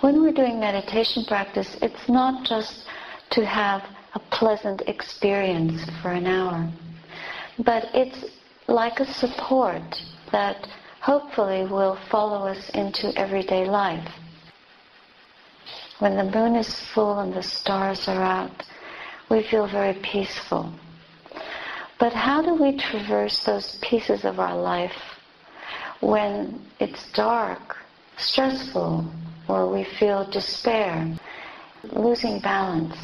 When we're doing meditation practice, it's not just to have a pleasant experience for an hour, but it's like a support that hopefully will follow us into everyday life. When the moon is full and the stars are out, we feel very peaceful. But how do we traverse those pieces of our life when it's dark, stressful, or we feel despair, losing balance,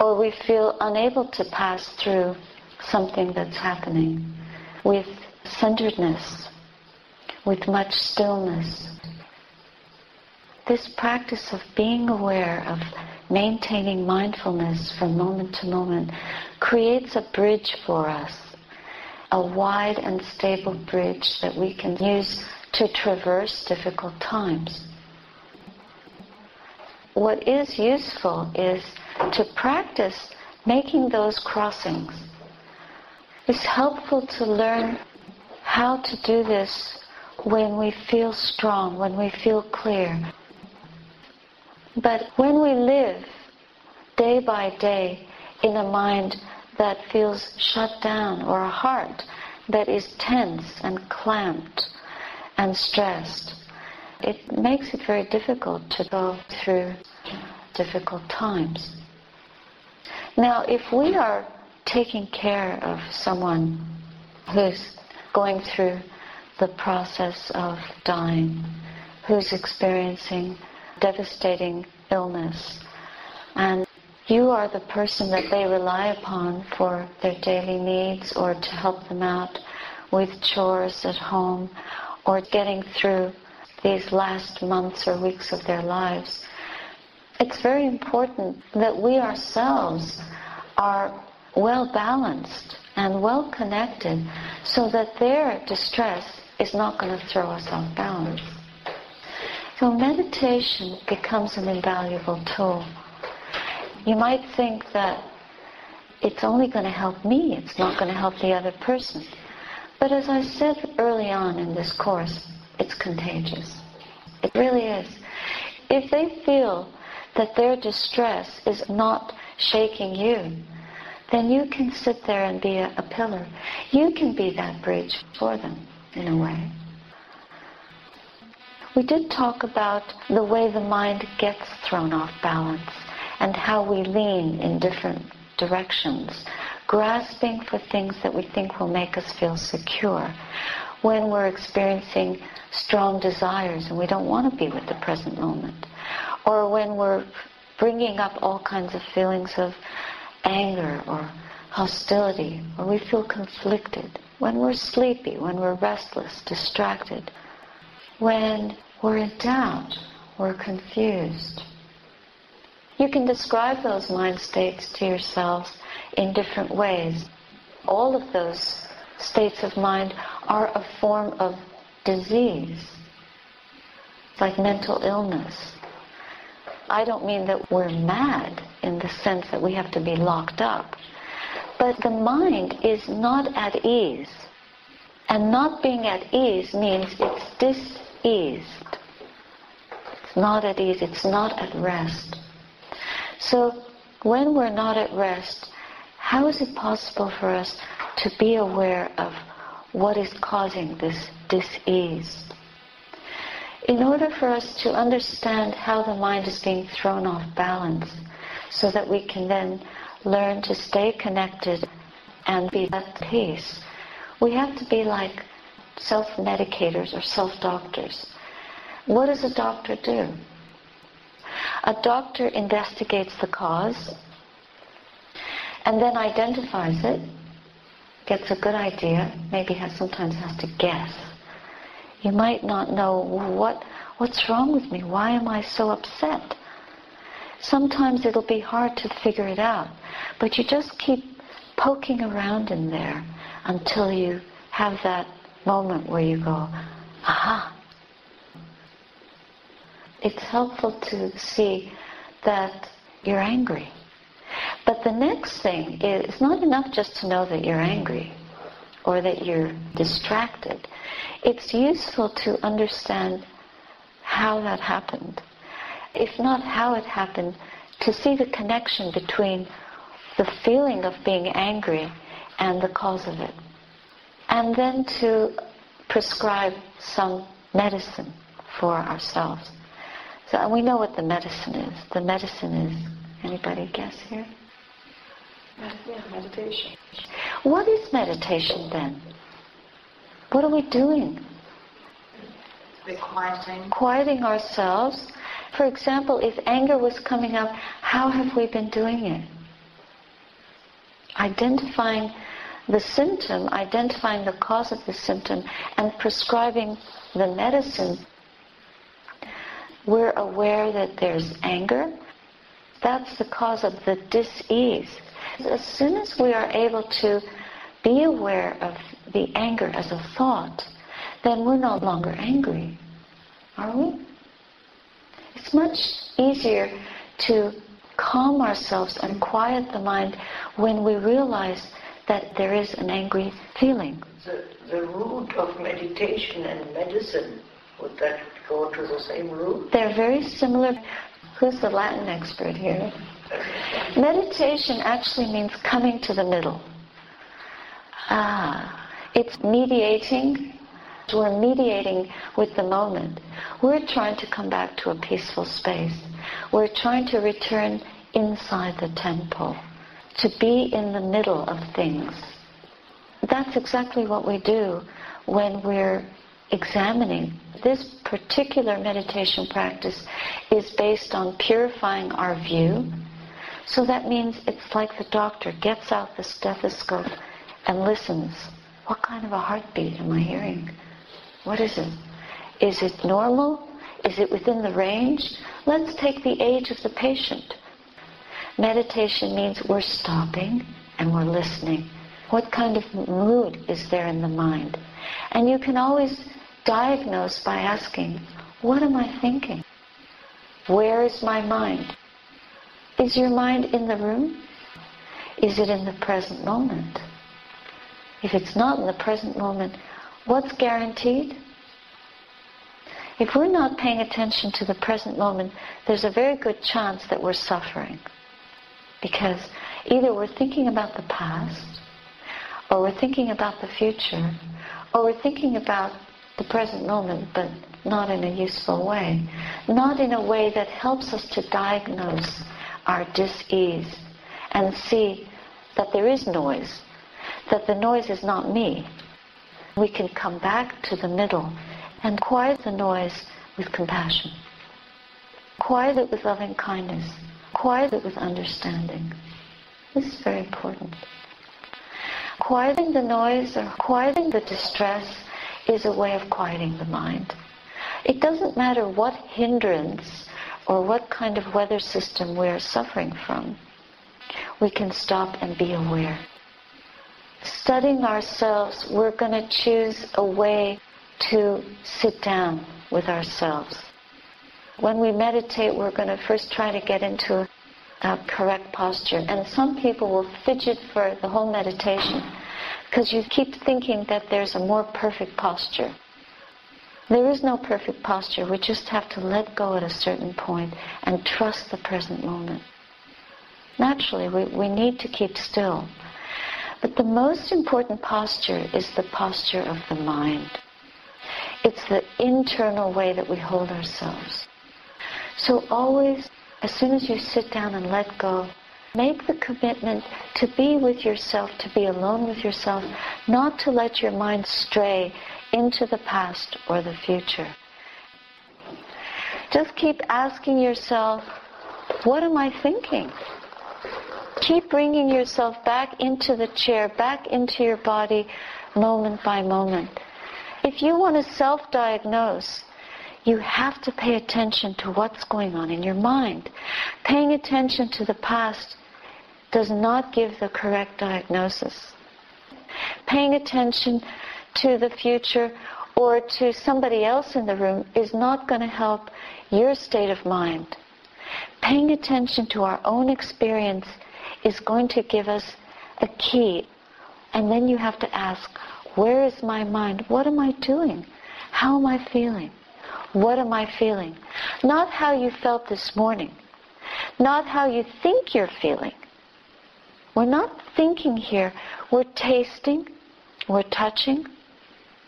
or we feel unable to pass through something that's happening with centeredness, with much stillness. This practice of being aware of maintaining mindfulness from moment to moment creates a bridge for us, a wide and stable bridge that we can use to traverse difficult times. What is useful is to practice making those crossings. It's helpful to learn how to do this when we feel strong, when we feel clear, but when we live day by day in a mind that feels shut down or a heart that is tense and clamped and stressed, it makes it very difficult to go through difficult times. Now, if we are taking care of someone who's going through the process of dying, who's experiencing devastating illness. And you are the person that they rely upon for their daily needs or to help them out with chores at home or getting through these last months or weeks of their lives. It's very important that we ourselves are well balanced and well connected so that their distress is not going to throw us off balance. So meditation becomes an invaluable tool. You might think that it's only going to help me, it's not going to help the other person. But as I said early on in this course, it's contagious. It really is. If they feel that their distress is not shaking you, then you can sit there and be a, a pillar. You can be that bridge for them, in a way. We did talk about the way the mind gets thrown off balance and how we lean in different directions, grasping for things that we think will make us feel secure when we're experiencing strong desires and we don't want to be with the present moment, or when we're bringing up all kinds of feelings of anger or hostility, or we feel conflicted, when we're sleepy, when we're restless, distracted, when we're in doubt, we're confused. You can describe those mind states to yourselves in different ways. All of those states of mind are a form of disease, like mental illness. I don't mean that we're mad in the sense that we have to be locked up, but the mind is not at ease. And not being at ease means it's diseased. It's not at ease, it's not at rest. So when we're not at rest, how is it possible for us to be aware of what is causing this dis-ease? In order for us to understand how the mind is being thrown off balance, so that we can then learn to stay connected and be at peace, we have to be like self-medicators or self-doctors. What does a doctor do? A doctor investigates the cause and then identifies it, gets a good idea, maybe has, sometimes has to guess. You might not know what what's wrong with me? Why am I so upset? Sometimes it'll be hard to figure it out, but you just keep poking around in there until you have that moment where you go, aha. It's helpful to see that you're angry. But the next thing is it's not enough just to know that you're angry or that you're distracted. It's useful to understand how that happened. if not how it happened, to see the connection between the feeling of being angry and the cause of it. And then to prescribe some medicine for ourselves. So and we know what the medicine is. The medicine is, anybody guess here? Yeah, meditation. What is meditation then? What are we doing? quieting. Quieting ourselves. For example, if anger was coming up, how have we been doing it? Identifying the symptom, identifying the cause of the symptom, and prescribing the medicine. We're aware that there's anger. That's the cause of the dis-ease. As soon as we are able to be aware of the anger as a thought, then we're no longer angry, are we? It's much easier to calm ourselves and quiet the mind when we realize that there is an angry feeling. The, the root of meditation and medicine, would that go to the same root? They're very similar. Who's the Latin expert here? Meditation actually means coming to the middle. Ah, it's mediating. We're mediating with the moment. We're trying to come back to a peaceful space. We're trying to return inside the temple, to be in the middle of things. That's exactly what we do when we're examining. This particular meditation practice is based on purifying our view. So that means it's like the doctor gets out the stethoscope and listens. What kind of a heartbeat am I hearing? What is it? Is it normal? Is it within the range? Let's take the age of the patient. Meditation means we're stopping and we're listening. What kind of mood is there in the mind? And you can always diagnose by asking, what am I thinking? Where is my mind? Is your mind in the room? Is it in the present moment? If it's not in the present moment, what's guaranteed? If we're not paying attention to the present moment, there's a very good chance that we're suffering. Because either we're thinking about the past, or we're thinking about the future, or we're thinking about the present moment, but not in a useful way. Not in a way that helps us to diagnose our dis-ease and see that there is noise that the noise is not me. We can come back to the middle and quiet the noise with compassion. Quiet it with loving kindness. Quiet it with understanding. This is very important. Quieting the noise or quieting the distress is a way of quieting the mind. It doesn't matter what hindrance or what kind of weather system we are suffering from. We can stop and be aware studying ourselves, we're going to choose a way to sit down with ourselves. When we meditate, we're going to first try to get into a, correct posture. And some people will fidget for the whole meditation because you keep thinking that there's a more perfect posture. There is no perfect posture. We just have to let go at a certain point and trust the present moment. Naturally, we, we need to keep still. But the most important posture is the posture of the mind. It's the internal way that we hold ourselves. So always, as soon as you sit down and let go, make the commitment to be with yourself, to be alone with yourself, not to let your mind stray into the past or the future. Just keep asking yourself, what am I thinking? Keep bringing yourself back into the chair, back into your body, moment by moment. If you want to self-diagnose, you have to pay attention to what's going on in your mind. Paying attention to the past does not give the correct diagnosis. Paying attention to the future or to somebody else in the room is not going to help your state of mind. Paying attention to our own experience is going to give us a key. And then you have to ask, where is my mind? What am I doing? How am I feeling? What am I feeling? Not how you felt this morning. Not how you think you're feeling. We're not thinking here. We're tasting, we're touching,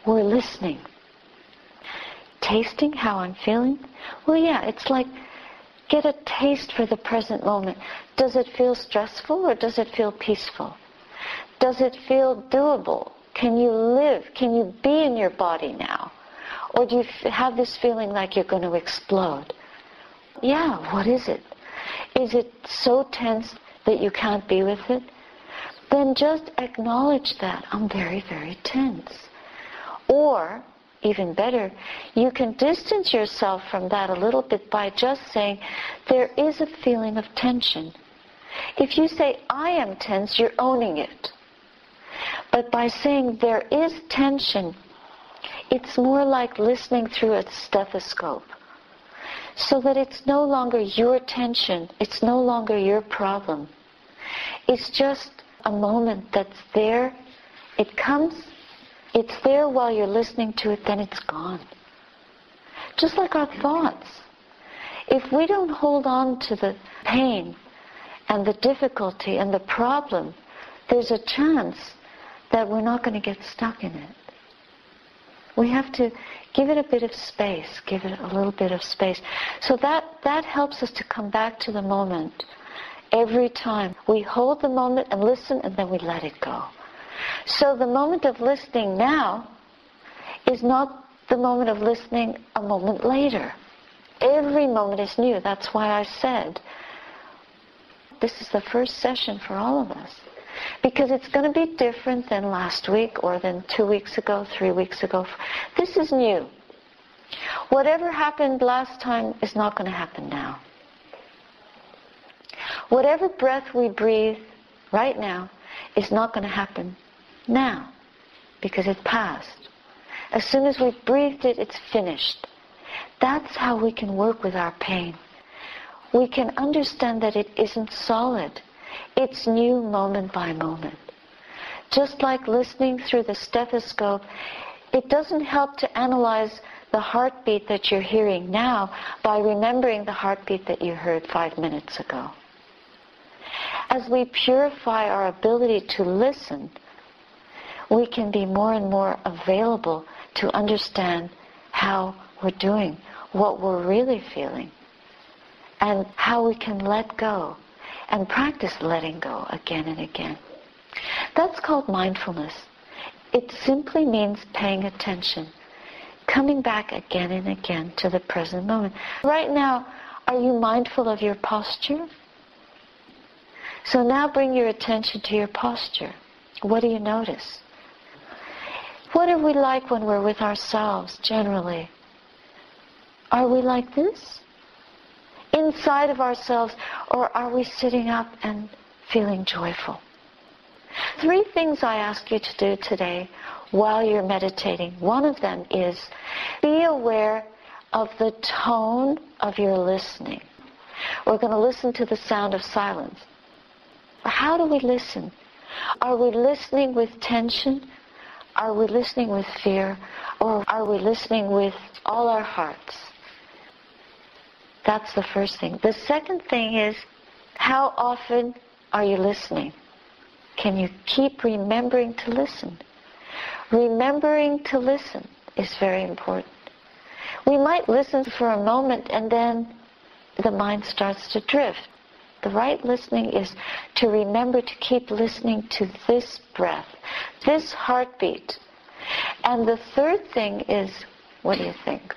we're listening. Tasting how I'm feeling? Well, yeah, it's like get a taste for the present moment. Does it feel stressful or does it feel peaceful? Does it feel doable? Can you live? Can you be in your body now? Or do you have this feeling like you're going to explode? Yeah, what is it? Is it so tense that you can't be with it? Then just acknowledge that. I'm very, very tense. Or, even better, you can distance yourself from that a little bit by just saying, there is a feeling of tension. If you say, I am tense, you're owning it. But by saying there is tension, it's more like listening through a stethoscope. So that it's no longer your tension, it's no longer your problem. It's just a moment that's there. It comes, it's there while you're listening to it, then it's gone. Just like our thoughts. If we don't hold on to the pain and the difficulty and the problem, there's a chance that we're not going to get stuck in it. We have to give it a bit of space, give it a little bit of space. So that, that helps us to come back to the moment every time. We hold the moment and listen and then we let it go. So the moment of listening now is not the moment of listening a moment later. Every moment is new. That's why I said this is the first session for all of us because it's going to be different than last week or than two weeks ago, three weeks ago. This is new. Whatever happened last time is not going to happen now. Whatever breath we breathe right now is not going to happen now because it passed. As soon as we breathed it, it's finished. That's how we can work with our pain. We can understand that it isn't solid. It's new moment by moment. Just like listening through the stethoscope, it doesn't help to analyze the heartbeat that you're hearing now by remembering the heartbeat that you heard five minutes ago. As we purify our ability to listen, we can be more and more available to understand how we're doing, what we're really feeling, and how we can let go and practice letting go again and again. That's called mindfulness. It simply means paying attention, coming back again and again to the present moment. Right now, are you mindful of your posture? So now bring your attention to your posture. What do you notice? What are we like when we're with ourselves generally? Are we like this? inside of ourselves, or are we sitting up and feeling joyful? Three things I ask you to do today while you're meditating. One of them is be aware of the tone of your listening. We're going to listen to the sound of silence. How do we listen? Are we listening with tension? Are we listening with fear? Or are we listening with all our hearts? That's the first thing. The second thing is how often are you listening? Can you keep remembering to listen? Remembering to listen is very important. We might listen for a moment and then the mind starts to drift. The right listening is to remember to keep listening to this breath, this heartbeat. And the third thing is, what do you think?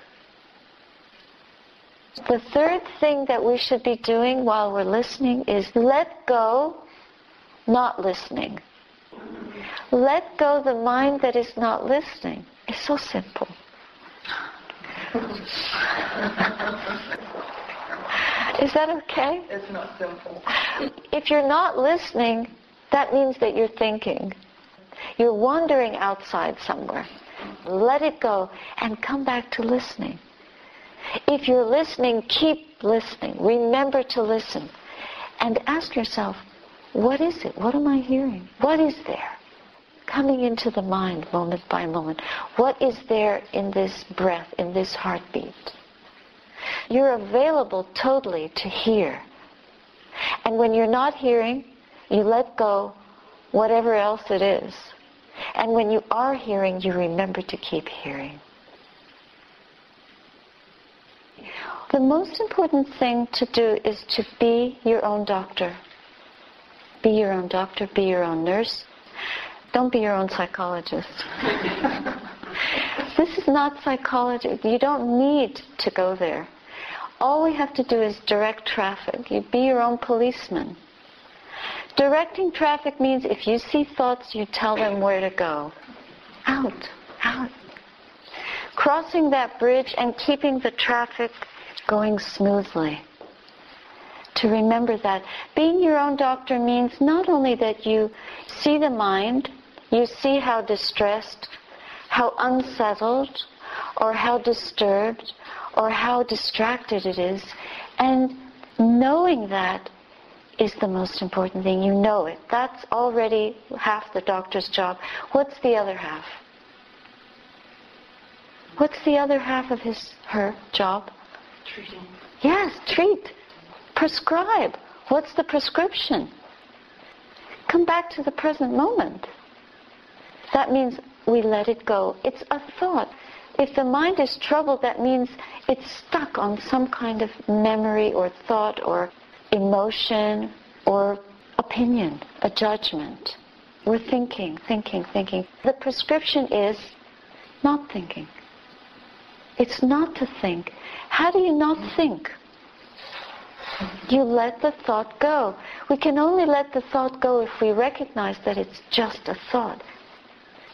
The third thing that we should be doing while we're listening is let go not listening. Let go the mind that is not listening. It's so simple. is that okay? It's not simple. If you're not listening, that means that you're thinking. You're wandering outside somewhere. Let it go and come back to listening. If you're listening, keep listening. Remember to listen. And ask yourself, what is it? What am I hearing? What is there? coming into the mind moment by moment. What is there in this breath, in this heartbeat? You're available totally to hear. And when you're not hearing, you let go whatever else it is. And when you are hearing, you remember to keep hearing. The most important thing to do is to be your own doctor. Be your own doctor, be your own nurse. Don't be your own psychologist. this is not psychology. You don't need to go there. All we have to do is direct traffic. You be your own policeman. Directing traffic means if you see thoughts, you tell them where to go. Out, out. Crossing that bridge and keeping the traffic going smoothly. To remember that being your own doctor means not only that you see the mind, you see how distressed, how unsettled, or how disturbed, or how distracted it is, and knowing that is the most important thing. You know it. That's already half the doctor's job. What's the other half? What's the other half of his her job? Treating. Yes, treat. Prescribe. What's the prescription? Come back to the present moment. That means we let it go. It's a thought. If the mind is troubled, that means it's stuck on some kind of memory or thought or emotion or opinion, a judgment. We're thinking, thinking, thinking. The prescription is not thinking. It's not to think. How do you not think? You let the thought go. We can only let the thought go if we recognize that it's just a thought.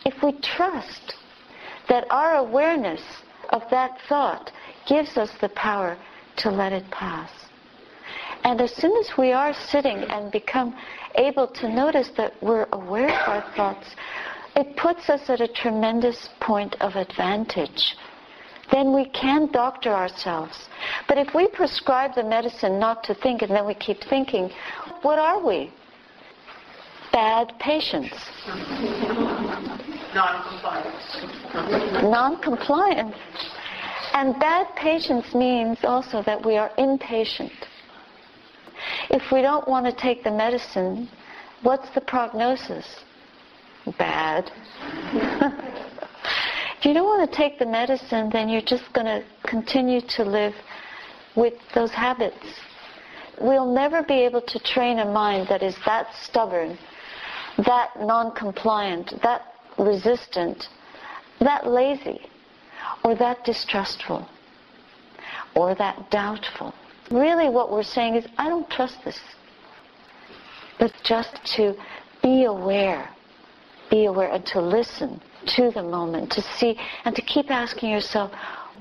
If we trust that our awareness of that thought gives us the power to let it pass. And as soon as we are sitting and become able to notice that we're aware of our thoughts, it puts us at a tremendous point of advantage. Then we can doctor ourselves. But if we prescribe the medicine not to think and then we keep thinking, what are we? Bad patients. Non-compliance. Non-compliant. And bad patience means also that we are impatient. If we don't want to take the medicine, what's the prognosis? Bad. if you don't want to take the medicine, then you're just going to continue to live with those habits. We'll never be able to train a mind that is that stubborn, that non-compliant, that resistant, that lazy, or that distrustful, or that doubtful. Really what we're saying is, I don't trust this. But just to be aware, be aware and to listen to the moment, to see and to keep asking yourself,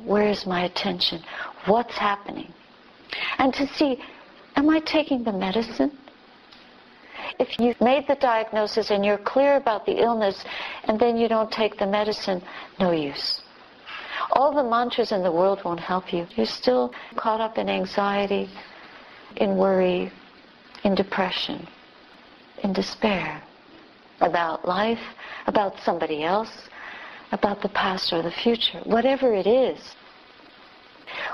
where is my attention? What's happening? And to see, am I taking the medicine? If you've made the diagnosis and you're clear about the illness and then you don't take the medicine, no use. All the mantras in the world won't help you. You're still caught up in anxiety, in worry, in depression, in despair about life, about somebody else, about the past or the future, whatever it is.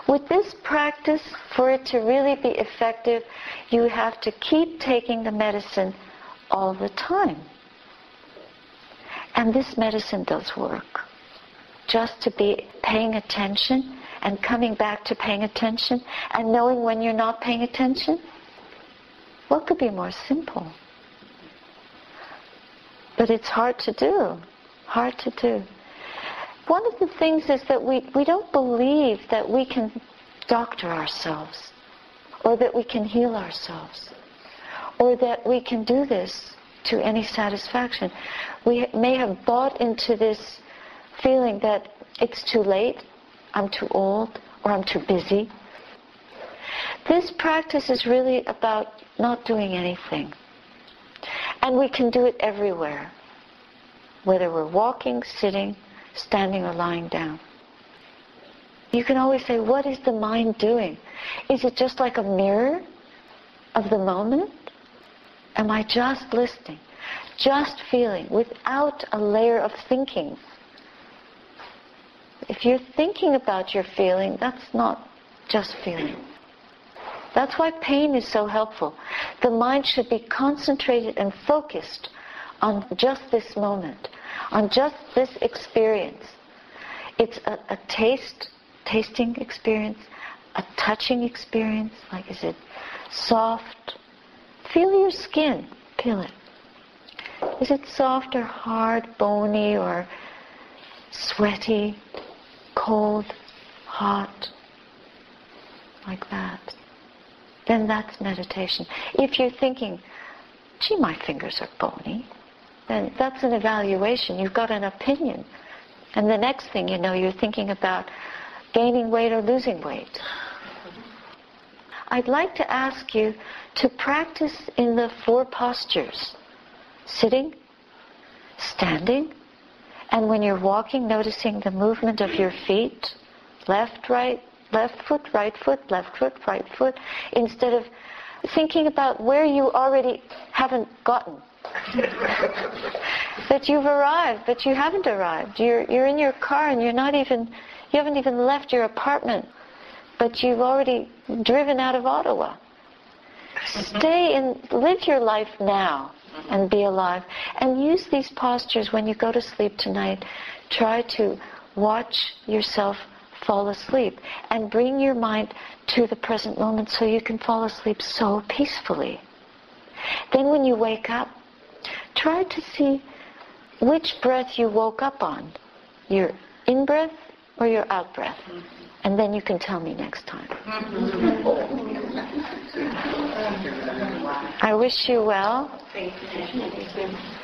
With this practice, for it to really be effective, you have to keep taking the medicine all the time. And this medicine does work just to be paying attention and coming back to paying attention and knowing when you're not paying attention? What could be more simple? But it's hard to do. Hard to do. One of the things is that we, we don't believe that we can doctor ourselves or that we can heal ourselves or that we can do this to any satisfaction. We may have bought into this feeling that it's too late, I'm too old, or I'm too busy. This practice is really about not doing anything. And we can do it everywhere, whether we're walking, sitting, standing, or lying down. You can always say, what is the mind doing? Is it just like a mirror of the moment? Am I just listening? just feeling without a layer of thinking. If you're thinking about your feeling, that's not just feeling. That's why pain is so helpful. The mind should be concentrated and focused on just this moment, on just this experience. It's a, a taste, tasting experience, a touching experience, like is it soft? Feel your skin, feel it. Is it soft or hard, bony or sweaty, cold, hot, like that? Then that's meditation. If you're thinking, gee, my fingers are bony, then that's an evaluation. You've got an opinion. And the next thing you know, you're thinking about gaining weight or losing weight. I'd like to ask you to practice in the four postures sitting, standing, and when you're walking, noticing the movement of your feet left, right, left foot, right foot, left foot, right foot, instead of thinking about where you already haven't gotten. That you've arrived, but you haven't arrived. You're, you're in your car and you're not even, you haven't even left your apartment, but you've already driven out of Ottawa. Stay and live your life now and be alive. And use these postures when you go to sleep tonight. Try to watch yourself fall asleep and bring your mind to the present moment so you can fall asleep so peacefully. Then when you wake up, try to see which breath you woke up on. Your in breath or your out breath. And then you can tell me next time. I wish you well. Thank you.